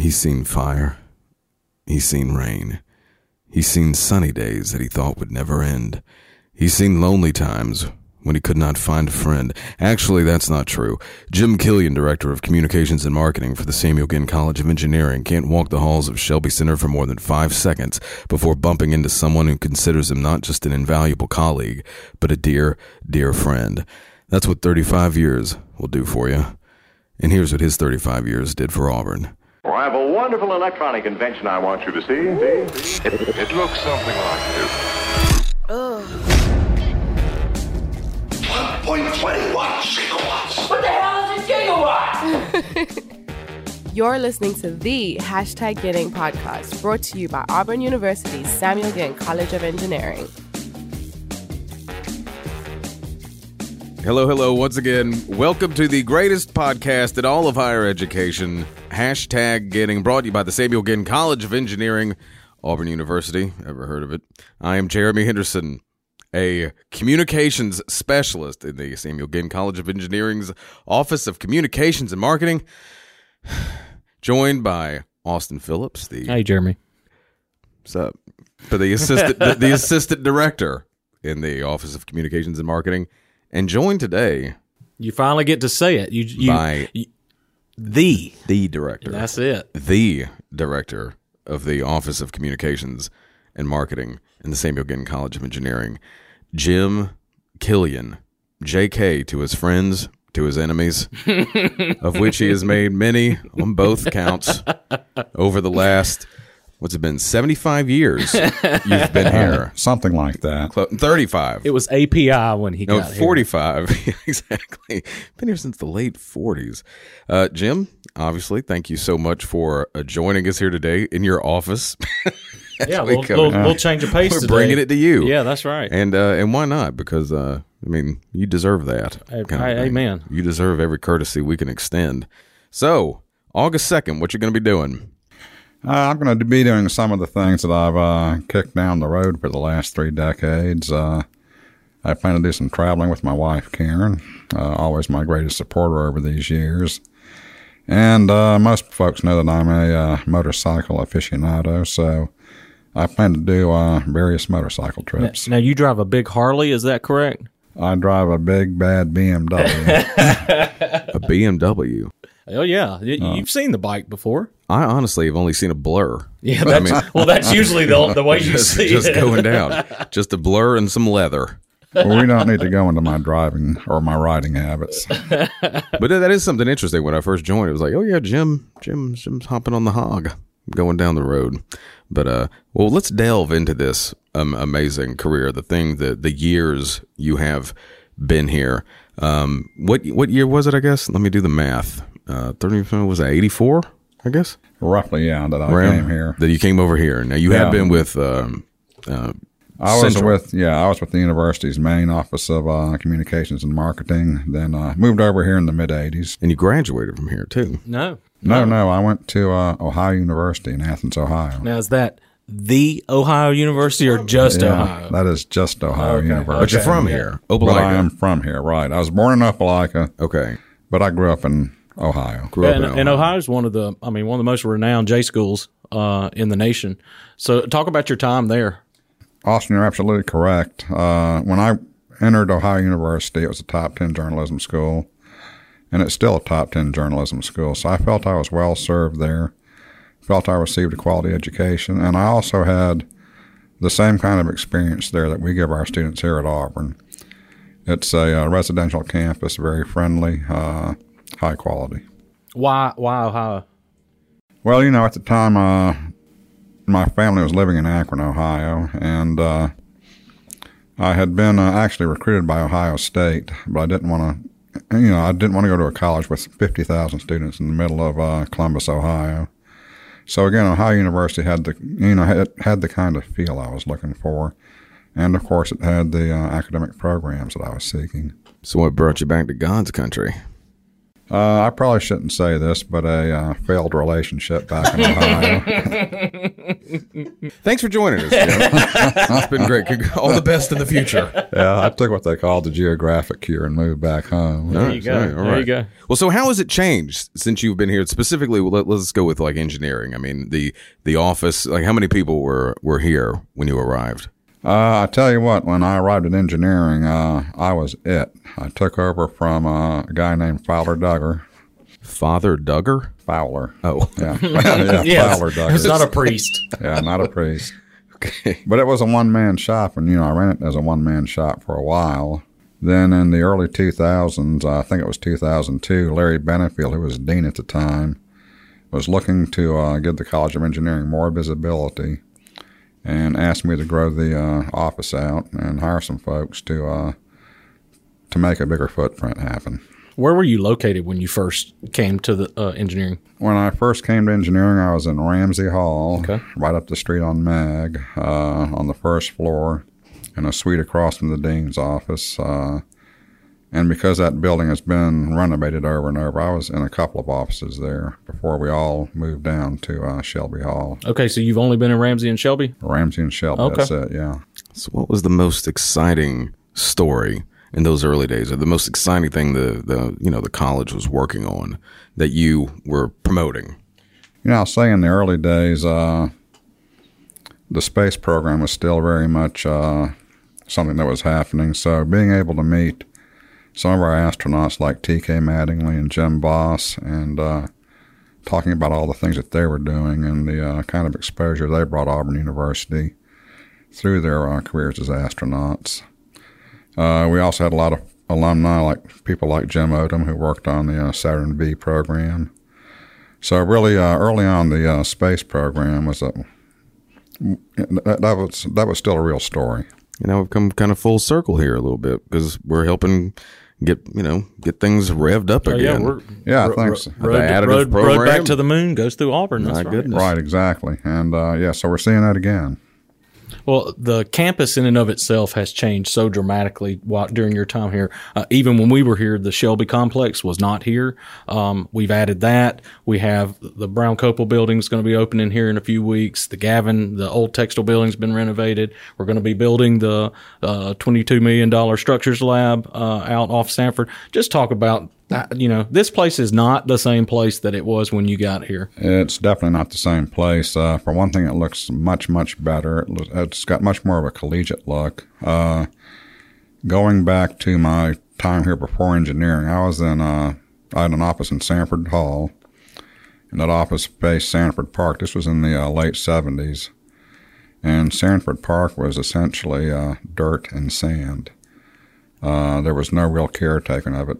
He's seen fire. He's seen rain. He's seen sunny days that he thought would never end. He's seen lonely times when he could not find a friend. Actually, that's not true. Jim Killian, Director of Communications and Marketing for the Samuel Ginn College of Engineering, can't walk the halls of Shelby Center for more than five seconds before bumping into someone who considers him not just an invaluable colleague, but a dear, dear friend. That's what 35 years will do for you. And here's what his 35 years did for Auburn. Well, I have a wonderful electronic invention I want you to see. see? It, it looks something like this. Ugh. 1.21 gigawatts. What the hell is a gigawatt? You're listening to the Hashtag Getting podcast brought to you by Auburn University's Samuel Ginn College of Engineering. Hello, hello, once again. Welcome to the greatest podcast in all of higher education. Hashtag getting brought to you by the Samuel Ginn College of Engineering, Auburn University. Ever heard of it? I am Jeremy Henderson, a communications specialist in the Samuel Ginn College of Engineering's Office of Communications and Marketing, joined by Austin Phillips, the Hey, Jeremy. What's up? For the assistant, the, the assistant director in the Office of Communications and Marketing, and joined today You finally get to say it. You, you, by you- the. the director, That's it. the director of the Office of Communications and Marketing in the Samuel Ginn College of Engineering, Jim Killian, J.K. to his friends, to his enemies, of which he has made many on both counts over the last. What's it been? Seventy-five years you've been here. something like that. Clo- Thirty-five. It was API when he No, got here. 45. exactly. Been here since the late 40s. Uh, Jim, obviously, thank you so much for uh, joining us here today in your office. Yeah, we we'll, we'll, we'll change the pace We're today. bringing it to you. Yeah, that's right. And uh, and why not? Because uh, I mean, you deserve that. Hey, kind of hey, thing. amen. You deserve every courtesy we can extend. So, August second, what you are going to be doing? Uh, I'm going to be doing some of the things that I've uh, kicked down the road for the last three decades. Uh, I plan to do some traveling with my wife, Karen, uh, always my greatest supporter over these years. And uh, most folks know that I'm a uh, motorcycle aficionado, so I plan to do uh, various motorcycle trips. Now, you drive a big Harley, is that correct? I drive a big bad BMW. A BMW. Oh, yeah. You've seen the bike before. I honestly have only seen a blur. Yeah, But I mean- well, that's usually the, the way you just, see just it. going down. Just a blur and some leather. well, we don't need to go into my driving or my riding habits. But that is something interesting. When I first joined, it was like, oh yeah, Jim, Jim, Jim's hopping on the hog, going down the road. But uh, well, let's delve into this um, amazing career. The thing, the the years you have been here. Um, what what year was it? I guess. Let me do the math. Uh, thirty was that eighty four? I guess. Roughly, yeah, that I Around- came here. That you came over here. Now you Yeah. have been with. Um, uh, I was Central. with yeah, I was with the university's main office of uh, communications and marketing. Then uh, moved over here in the mid '80s. and you graduated from here too. No. No, no, I went to uh, Ohio University in Athens, Ohio. Now, is that the Ohio University or just Yeah, Ohio? that is just Ohio Okay. University. But you're from yeah. here, But I am from here, right? I was born in Opelika, Okay, but I grew up in Ohio. grew and, in and Ohio. Ohio's one of the, I mean, one of the most renowned J schools uh, in the nation. So, talk about your time there. Austin, you're absolutely correct. Uh, when I entered Ohio University, it was a top 10 journalism school, and it's still a top 10 journalism school. So I felt I was well served there, felt I received a quality education, and I also had the same kind of experience there that we give our students here at Auburn. It's a, uh residential campus, very friendly, uh, high quality. Why, why Ohio? Well, you know, at the time, uh, my family was living in Akron, Ohio, and uh, I had been uh, actually recruited by Ohio State, but I didn't want to, you know, I didn't want to go to a college with 50,000 students in the middle of uh, Columbus, Ohio. So again, Ohio University had the, you know, had, had the kind of feel I was looking for. And of course, it had the uh, academic programs that I was seeking. So what brought you back to God's country? Uh, I probably shouldn't say this, but a uh, failed relationship back in Ohio. Thanks for joining us, Jim. it's been great. All the best in the future. yeah, I took what they called the geographic cure and moved back home. There you go. All right, There you go. Well, so how has it changed since you've been here? Specifically, let, let's go with like engineering. I mean, the the office. Like, how many people were were here when you arrived? Uh, I tell you what, when I arrived at engineering, uh, I was it. I took over from uh, a guy named Fowler Duggar. Father Duggar. Fowler. Oh, Yeah, yeah, Yes. Fowler Duggar. It's not a priest. yeah, not a priest. okay. But it was a one man shop, and you know I ran it as a one man shop for a while. Then in the early 2000s, I think it was 2002, Larry Benefield, who was dean at the time, was looking to uh, give the College of Engineering more visibility, and asked me to grow the uh, office out and hire some folks to uh, to make a bigger footprint happen. Where were you located when you first came to the uh, engineering? When I first came to engineering, I was in Ramsey Hall, Okay. right up the street on Mag, uh, on the first floor, in a suite across from the dean's office. And because that building has been renovated over and over, I was in a couple of offices there before we all moved down to uh, Shelby Hall. Okay, so you've only been in Ramsey and Shelby. Ramsey and Shelby, Okay. that's it, yeah. So, what was the most exciting story in those early days, or the most exciting thing the the you know the college was working on that you were promoting? You know, I'll say in the early days, uh, the space program was still very much uh, something that was happening. So being able to meet some of our astronauts like T.K. Mattingly and Jim Voss and uh, talking about all the things that they were doing and the uh, kind of exposure they brought Auburn University through their uh, careers as astronauts. Uh, we also had a lot of alumni, like people like Jim Odom, who worked on the uh, Saturn V program. So really, uh, early on, the space program was a that was that was still a real story. You know, we've come kind of full circle here a little bit because we're helping get you know get things revved up Oh, yeah, again. we're Yeah, ro- thanks. ro- The road, additive road, road back to the moon goes through Auburn. That's My right. goodness. Right, exactly, and uh, yeah, so we're seeing that again. Well, the campus in and of itself has changed so dramatically during your time here. Uh, even when we were here, the Shelby complex was not here. Um, we've added that. We have the Brown Kopel building is going to be opening here in a few weeks. The Gavin, the old textile building's been renovated. We're going to be building the uh, $22 million structures lab uh, out off Samford. Just talk about, you know, this place is not the same place that it was when you got here. It's definitely not the same place. Uh, for one thing, it looks much much better. It, it's got much more of a collegiate look. Uh, going back to my time here before engineering, I was in uh, I had an office in Samford Hall, and that office faced Samford Park. This was in the uh, late seventies, and Samford Park was essentially uh, dirt and sand. Uh, there was no real caretaking of it.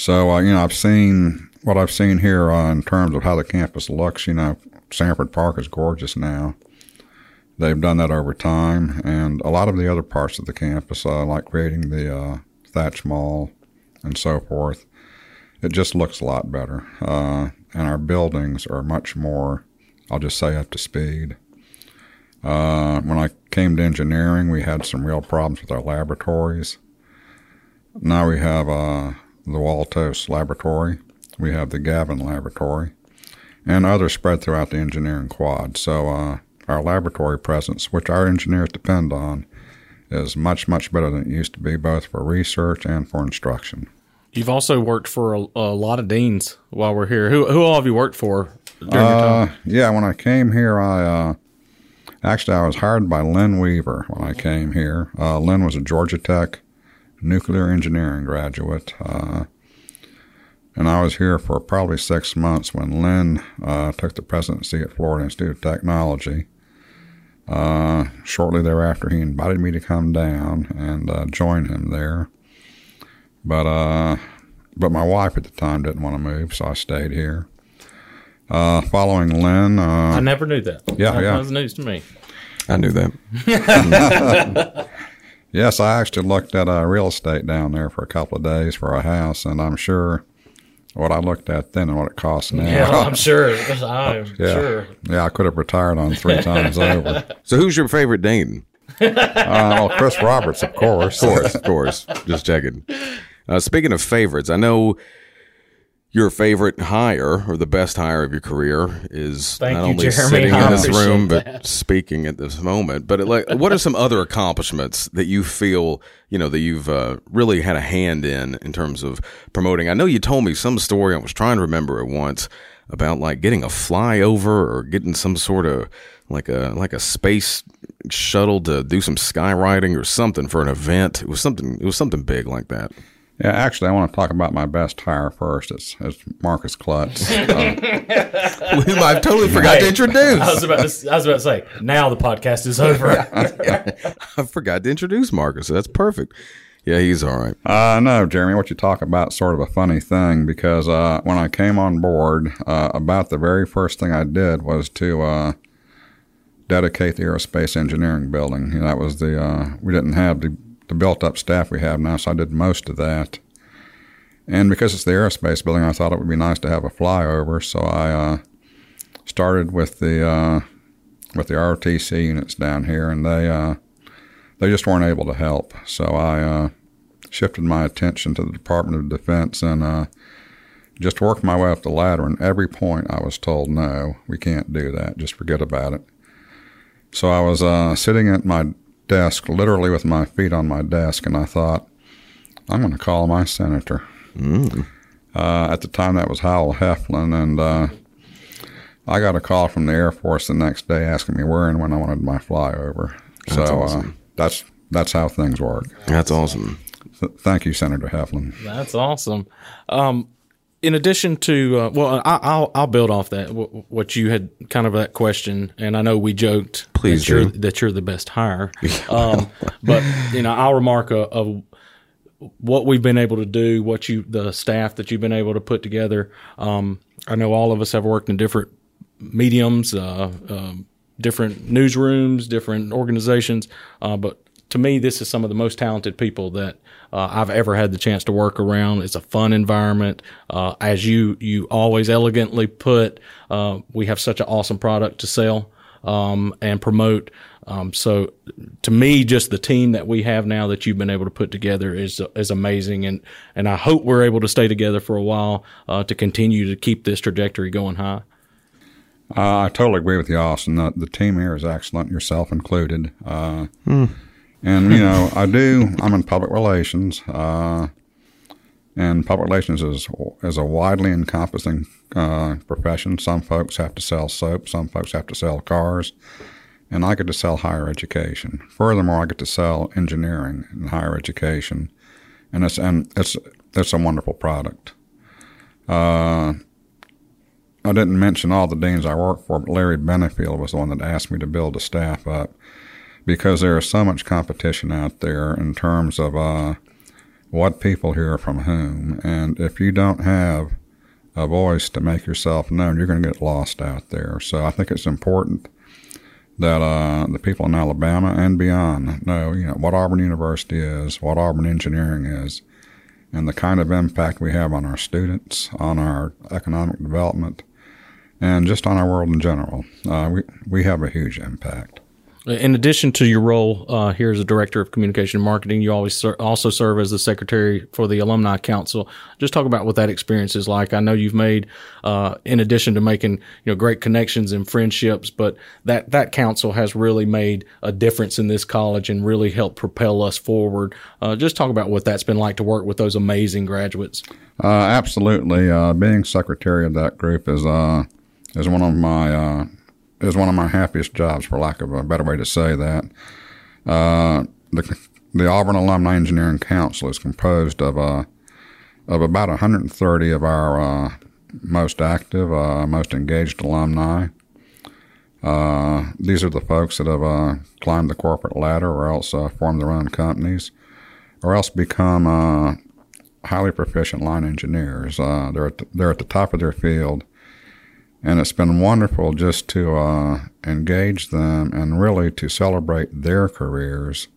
So, uh, you know, I've seen what I've seen here uh, in terms of how the campus looks. You know, Samford Park is gorgeous now. They've done that over time, and a lot of the other parts of the campus, uh, like creating the uh, Thach Mall and so forth, it just looks a lot better. Uh, and our buildings are much more, I'll just say, up to speed. Uh, when I came to engineering, we had some real problems with our laboratories. Now we have uh, the Woltosz Laboratory, we have the Gavin Laboratory, and others spread throughout the engineering quad. So uh, our laboratory presence, which our engineers depend on, is much, much better than it used to be, both for research and for instruction. You've also worked for a, a lot of deans while we're here. Who, who all have you worked for during your time? Uh, yeah, when I came here, I uh, actually I was hired by Lynn Weaver when I came here. Uh, Lynn was a Georgia Tech nuclear engineering graduate, uh, and I was here for probably six months when Lynn uh, took the presidency at Florida Institute of Technology. Uh, shortly thereafter, he invited me to come down and uh, join him there. But uh, but my wife at the time didn't want to move, so I stayed here. Uh, following Lynn, uh, I never knew that. yeah, that yeah. was news to me. I knew that. yes, I actually looked at uh, real estate down there for a couple of days for a house, and I'm sure what I looked at then and what it costs now. Yeah, I'm sure. I'm yeah, sure. yeah, I could have retired on three times over. So, who's your favorite Dane? Uh, well, Chris Roberts, of course. Of course, of course. Just checking. Uh, speaking of favorites, I know your favorite hire or the best hire of your career is Thank not you, only Jeremy. sitting I in this room but speaking at this moment. But like, what are some other accomplishments that you feel you know that you've uh, really had a hand in in terms of promoting? I know you told me some story. I was trying to remember it once about like getting a flyover or getting some sort of like a like a space shuttle to do some skywriting or something for an event. It was something. It was something big like that. Yeah, actually, I want to talk about my best hire first. It's, it's Marcus Klutz. Uh, Whom I totally forgot to introduce. I was about to, I was about to say, now the podcast is over. I forgot to introduce Marcus. That's perfect. Yeah, he's all right. Uh, no, Jeremy, what you talk about sort of a funny thing because uh, when I came on board, uh, about the very first thing I did was to uh, dedicate the aerospace engineering building. You know, that was the uh, we didn't have the, the built up staff we have now, so I did most of that. And because it's the aerospace building, I thought it would be nice to have a flyover, so I uh, started with the uh, with the ROTC units down here, and they uh, they just weren't able to help. So I uh, shifted my attention to the Department of Defense and uh, just worked my way up the ladder. And every point I was told, no, we can't do that. Just forget about it. So I was uh, sitting at my desk, literally with my feet on my desk, and I thought, I'm going to call my senator. Uh, at the time, that was Howell Heflin, and uh, I got a call from the Air Force the next day asking me where and when I wanted my flyover. so uh, that's that's how things work. That's awesome. Th- Thank you, Senator Heflin. That's awesome. Um, in addition to, uh, well, I, I'll I'll build off that what you had kind of that question, and I know we joked Please that you're, that you're the best hire, um, but you know I'll remark of, of what we've been able to do, what you the staff that you've been able to put together. Um, I know all of us have worked in different mediums, uh, um, different newsrooms, different organizations. Uh, but to me, this is some of the most talented people that uh, I've ever had the chance to work around. It's a fun environment. Uh, as you you always elegantly put, uh, we have such an awesome product to sell um, and promote. Um, so to me, just the team that we have now that you've been able to put together is is amazing, and and I hope we're able to stay together for a while uh, to continue to keep this trajectory going high. Uh, I totally agree with you, Austin. The, the team here is excellent, yourself included. Uh, And, you know, I do, I'm in public relations, uh, and public relations is, is a widely encompassing uh, profession. Some folks have to sell soap, some folks have to sell cars, and I get to sell higher education. Furthermore, I get to sell engineering and higher education, and it's, and it's, it's a wonderful product. Uh, I didn't mention all the deans I work for, but Larry Benefield was the one that asked me to build the staff up because there is so much competition out there in terms of uh, what people hear from whom. And if you don't have a voice to make yourself known, you're going to get lost out there. So I think it's important that uh, the people in Alabama and beyond know, you know, what Auburn University is, what Auburn Engineering is, and the kind of impact we have on our students, on our economic development, and just on our world in general. Uh, we we have a huge impact. In addition to your role uh, here as a director of communication and marketing, you always ser- also serve as the secretary for the alumni council. Just talk about what that experience is like. I know you've made, uh, in addition to making you know great connections and friendships, but that that council has really made a difference in this college and really helped propel us forward. Uh, just talk about what that's been like to work with those amazing graduates. Uh, absolutely, uh, being secretary of that group is uh, is one of my uh, is one of my happiest jobs, for lack of a better way to say that. Uh, the the Auburn Alumni Engineering Council is composed of uh, of about 130 of our uh, most active, uh, most engaged alumni. Uh, these are the folks that have uh, climbed the corporate ladder, or else formed their own companies, or else become highly proficient line engineers. They're at the, they're at the top of their field, and it's been wonderful just to uh, engage them and really to celebrate their careers.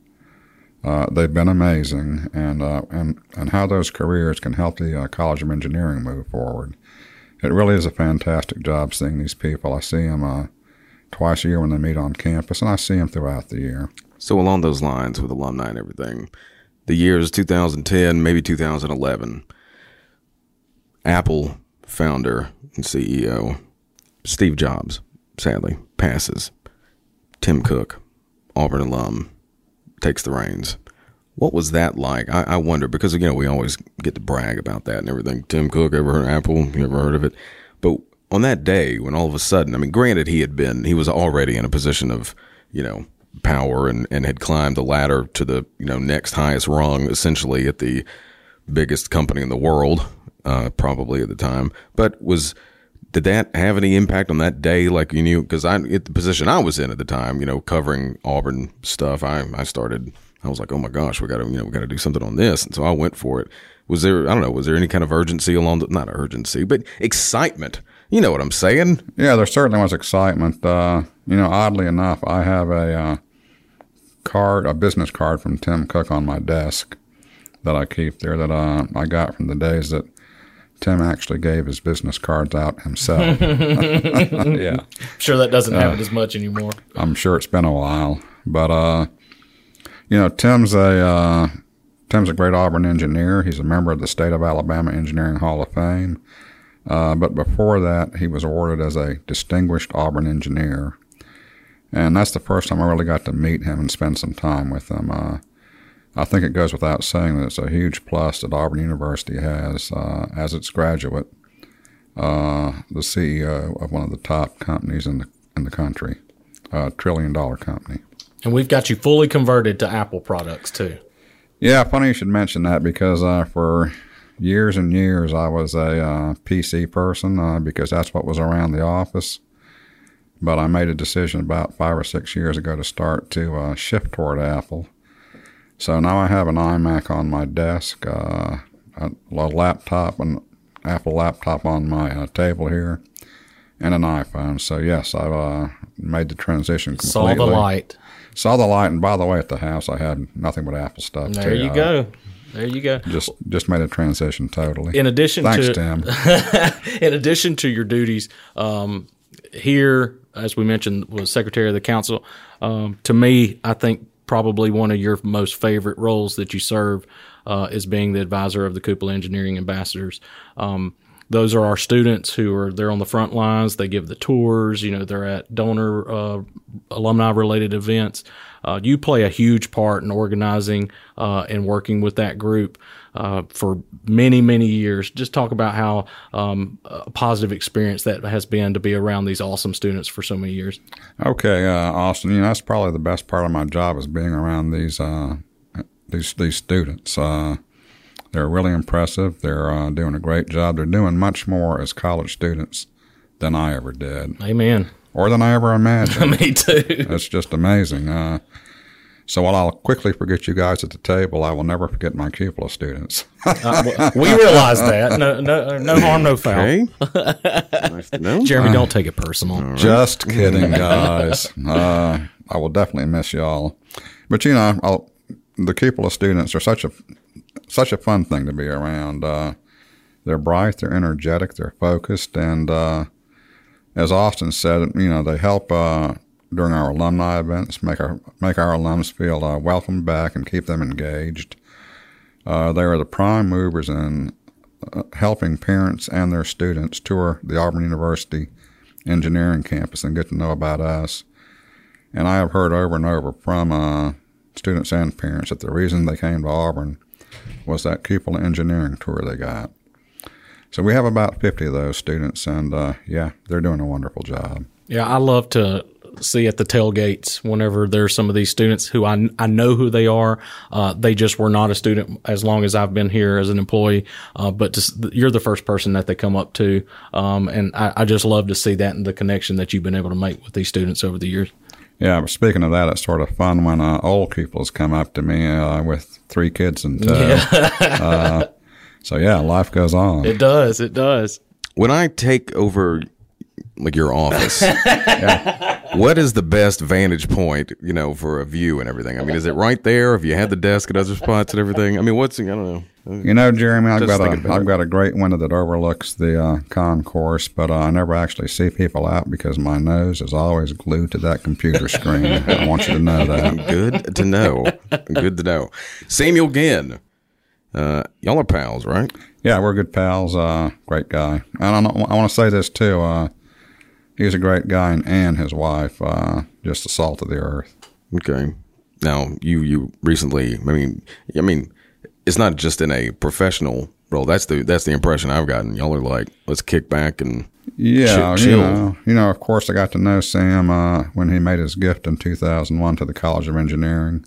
Uh, they've been amazing, and uh, and and how those careers can help the uh, College of Engineering move forward. It really is a fantastic job seeing these people. I see them uh, twice a year when they meet on campus, and I see them throughout the year. So along those lines with alumni and everything, the years 2010, maybe 2011, Apple founder and CEO, Steve Jobs, sadly, passes. Tim Cook, Auburn alum, takes the reins. What was that like? I, I wonder because know we always get to brag about that and everything. Tim Cook, ever heard of Apple? You ever heard of it? But on that day, when all of a sudden, I mean, granted, he had been, he was already in a position of, you know, power and, and had climbed the ladder to the, you know, next highest rung, essentially at the biggest company in the world, uh, probably at the time. But was, did that have any impact on that day? Like you knew, because I, at the position I was in at the time, you know, covering Auburn stuff, I, I started, I was like, oh my gosh, we got to, you know, we got to do something on this. And so I went for it. Was there, I don't know, was there any kind of urgency along the, not urgency, but excitement? You know what I'm saying? Yeah, there certainly was excitement. Uh, you know, oddly enough, I have a uh, card, a business card from Tim Cook on my desk that I keep there that uh, I got from the days that Tim actually gave his business cards out himself. yeah, I'm sure that doesn't happen as much anymore. I'm sure it's been a while, but uh, you know, Tim's a uh, Tim's a great Auburn engineer. He's a member of the State of Alabama Engineering Hall of Fame. Uh, but before that, he was awarded as a distinguished Auburn engineer. And that's the first time I really got to meet him and spend some time with him. I think it goes without saying that it's a huge plus that Auburn University has uh, as its graduate uh, the CEO of one of the top companies in the in the country, a trillion dollar company. And we've got you fully converted to Apple products too. Yeah, funny you should mention that because uh, for years and years I was a uh, PC person uh, because that's what was around the office. But I made a decision about five or six years ago to start to uh, shift toward Apple. So now I have an iMac on my desk, uh, a, laptop, an Apple laptop on my uh, table here, and an iPhone. So yes, I've uh, made the transition completely. Saw the light. Saw the light, and by the way, at the house I had nothing but Apple stuff. There too. you go. There you go. Just just made a transition totally. In addition Thanks, to Tim. in addition to your duties um, here, as we mentioned, was secretary of the council. Um, to me, I think probably one of your most favorite roles that you serve uh, is being the advisor of the Cupola Engineering Ambassadors. Um, those are our students who are there on the front lines. They give the tours. You know, they're at donor uh, alumni related events. Uh, you play a huge part in organizing uh, and working with that group uh, for many, many years. Just talk about how um, a positive experience that has been to be around these awesome students for so many years. Okay, uh, Austin. You know that's probably the best part of my job is being around these uh, these these students. Uh, they're really impressive. They're uh, doing a great job. They're doing much more as college students than I ever did, Amen. or than I ever imagined. Me too. It's just amazing. Uh, so while I'll quickly forget you guys at the table, I will never forget my cupola students. Uh, we realize that. No, no, no harm, no foul. Okay. nice to know. Jeremy, don't take it personal. Just kidding, guys. Uh, I will definitely miss y'all. But you know, I'll, the cupola students are such a such a fun thing to be around. Uh, they're bright, they're energetic, they're focused, and uh, as Austin said, you know, they help uh, during our alumni events, make our make our alums feel uh, welcome back and keep them engaged. Uh, they are the prime movers in uh, helping parents and their students tour the Auburn University engineering campus and get to know about us. And I have heard over and over from uh, students and parents that the reason they came to Auburn was that cupola engineering tour they got. So we have about 50 of those students, and uh, yeah, they're doing a wonderful job. Yeah, I love to see at the tailgates whenever there's some of these students who I, I know who they are. Uh, they just were not a student as long as I've been here as an employee, uh, but you're the first person that they come up to. Um, and I, I just love to see that and the connection that you've been able to make with these students over the years. Yeah, but speaking of that, it's sort of fun when uh, old pupils come up to me uh, with three kids and tow. uh, so yeah, life goes on. It does. It does. When I take over like your office, what is the best vantage point, you know, for a view and everything? I mean, is it right there? Have you had the desk at other spots and everything? I mean, what's I don't know. You know, Jeremy, I've Just got thinking a about I've it. got a great window that overlooks the uh, concourse, but uh, I never actually see people out because my nose is always glued to that computer screen. I want you to know that. Good to know. Good to know. Samuel Ginn. Uh, y'all are pals, right? Yeah, we're good pals. Uh, great guy. And I, don't- I want to say this too. Uh, he's a great guy, and, and his wife, uh, just the salt of the earth. Okay. Now you you recently, I mean, I mean, it's not just in a professional role. That's the that's the impression I've gotten. Y'all are like, let's kick back and Yeah, Chill- you know, you know. Of course, I got to know Sam uh, when he made his gift in 2001 to the College of Engineering.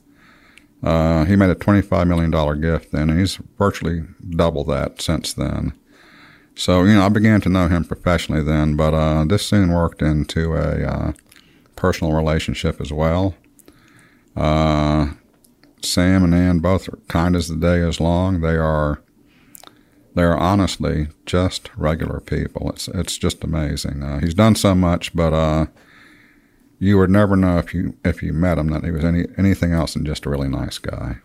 Uh, he made a 25 million dollar gift then, and he's virtually double that since then. So you know, I began to know him professionally then, but uh, this soon worked into a uh, personal relationship as well. Uh, Sam and Ann both are kind as the day is long. They are they are honestly just regular people. It's it's just amazing. Uh, he's done so much, but uh, you would never know if you if you met him that he was any anything else than just a really nice guy.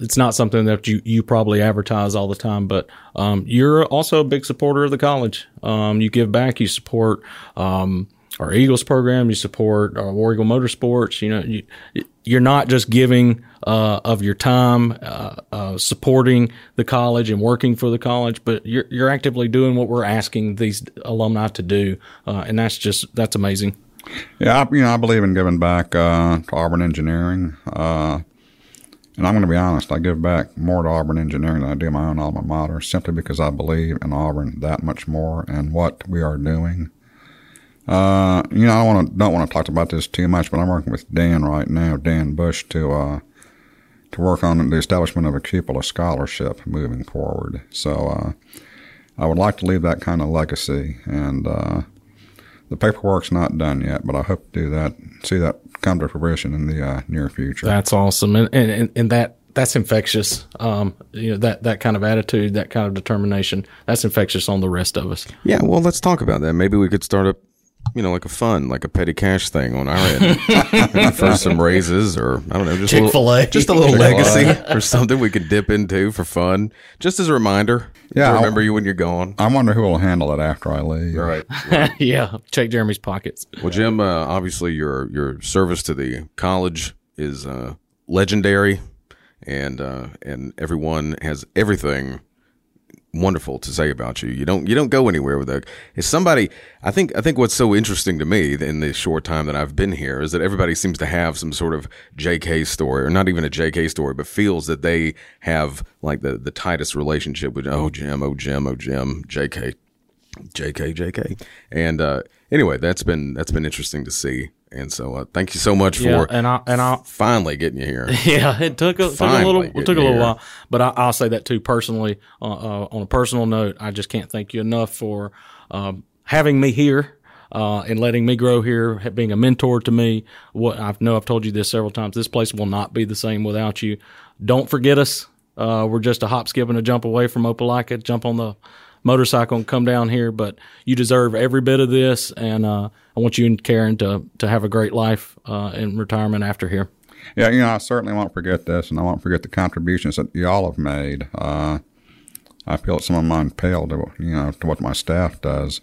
It's not something that you, you probably advertise all the time, but um, you're also a big supporter of the college. Um, you give back, you support um, our Eagles program, you support our War Eagle Motorsports. You know, you, you're not just giving uh, of your time uh, uh, supporting the college and working for the college, but you're you're actively doing what we're asking these alumni to do, uh, and that's just that's amazing. Yeah, I, you know, I believe in giving back uh, to Auburn Engineering. And I'm going to be honest, I give back more to Auburn Engineering than I do my own alma mater, simply because I believe in Auburn that much more and what we are doing. Uh, you know, I want to don't want to talk about this too much, but I'm working with Dan right now, Dan Bush, to uh, to work on the establishment of a cupola scholarship moving forward. So uh, I would like to leave that kind of legacy, and uh, the paperwork's not done yet, but I hope to do that, see that come to fruition in the uh, near future. That's awesome, and and and, and that that's infectious. Um, you know that that kind of attitude, that kind of determination, that's infectious on the rest of us. Yeah, well, let's talk about that. Maybe we could start up, you know, like a fun, like a petty cash thing on our end. For some raises or I don't know, just a little, Chick-fil-A. just a little Chick-fil-A. legacy or something we could dip into for fun, just as a reminder. Yeah, to I'll- remember you when you're gone. I wonder who will handle it after I leave. Right. yeah, check Jeremy's pockets. Well, Jim, uh, obviously your your service to the college is uh, legendary, and uh, and everyone has everything wonderful to say about you. You don't you don't go anywhere with that. Is somebody? I think I think what's so interesting to me in the short time that I've been here is that everybody seems to have some sort of J.K. story, or not even a J.K. story, but feels that they have like the the tightest relationship with oh Jim, oh Jim, oh Jim, J.K. JK, JK. And uh, anyway, that's been that's been interesting to see. And so, uh, thank you so much Yeah, for and I and I finally getting you here. yeah, it took a, took a little it took a little here. while, but I, I'll say that too personally. Uh, uh, on a personal note, I just can't thank you enough for um, having me here. Uh, and letting me grow here, being a mentor to me. What I know I've told you this several times. This place will not be the same without you. Don't forget us. Uh, we're just a hop, skip, and a jump away from Opelika. Jump on the motorcycle and come down here. But you deserve every bit of this, and uh, I want you and Karen to to have a great life uh, in retirement after here. Yeah, you know, I certainly won't forget this, and I won't forget the contributions that y'all have made. Uh, I feel that some of mine pale to you know to what my staff does,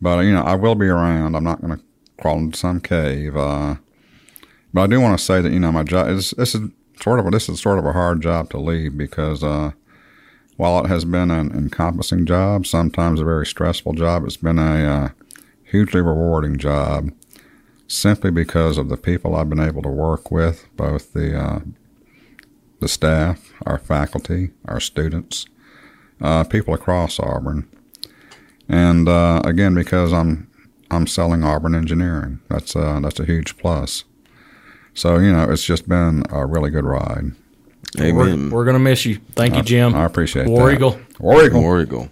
but you know, I will be around. I'm not going to crawl into some cave. Uh, but I do want to say that you know my job is this is sort of a, this is sort of a hard job to leave because uh, while it has been an encompassing job, sometimes a very stressful job, it's been a uh, hugely rewarding job simply because of the people I've been able to work with, both the uh, the staff, our faculty, our students, uh, people across Auburn, and uh, again because I'm I'm selling Auburn engineering. That's uh, that's a huge plus. So you know it's just been a really good ride. Amen. We're, we're gonna miss you. Thank you, Jim. I appreciate it. War that. Eagle. War Eagle. War Eagle.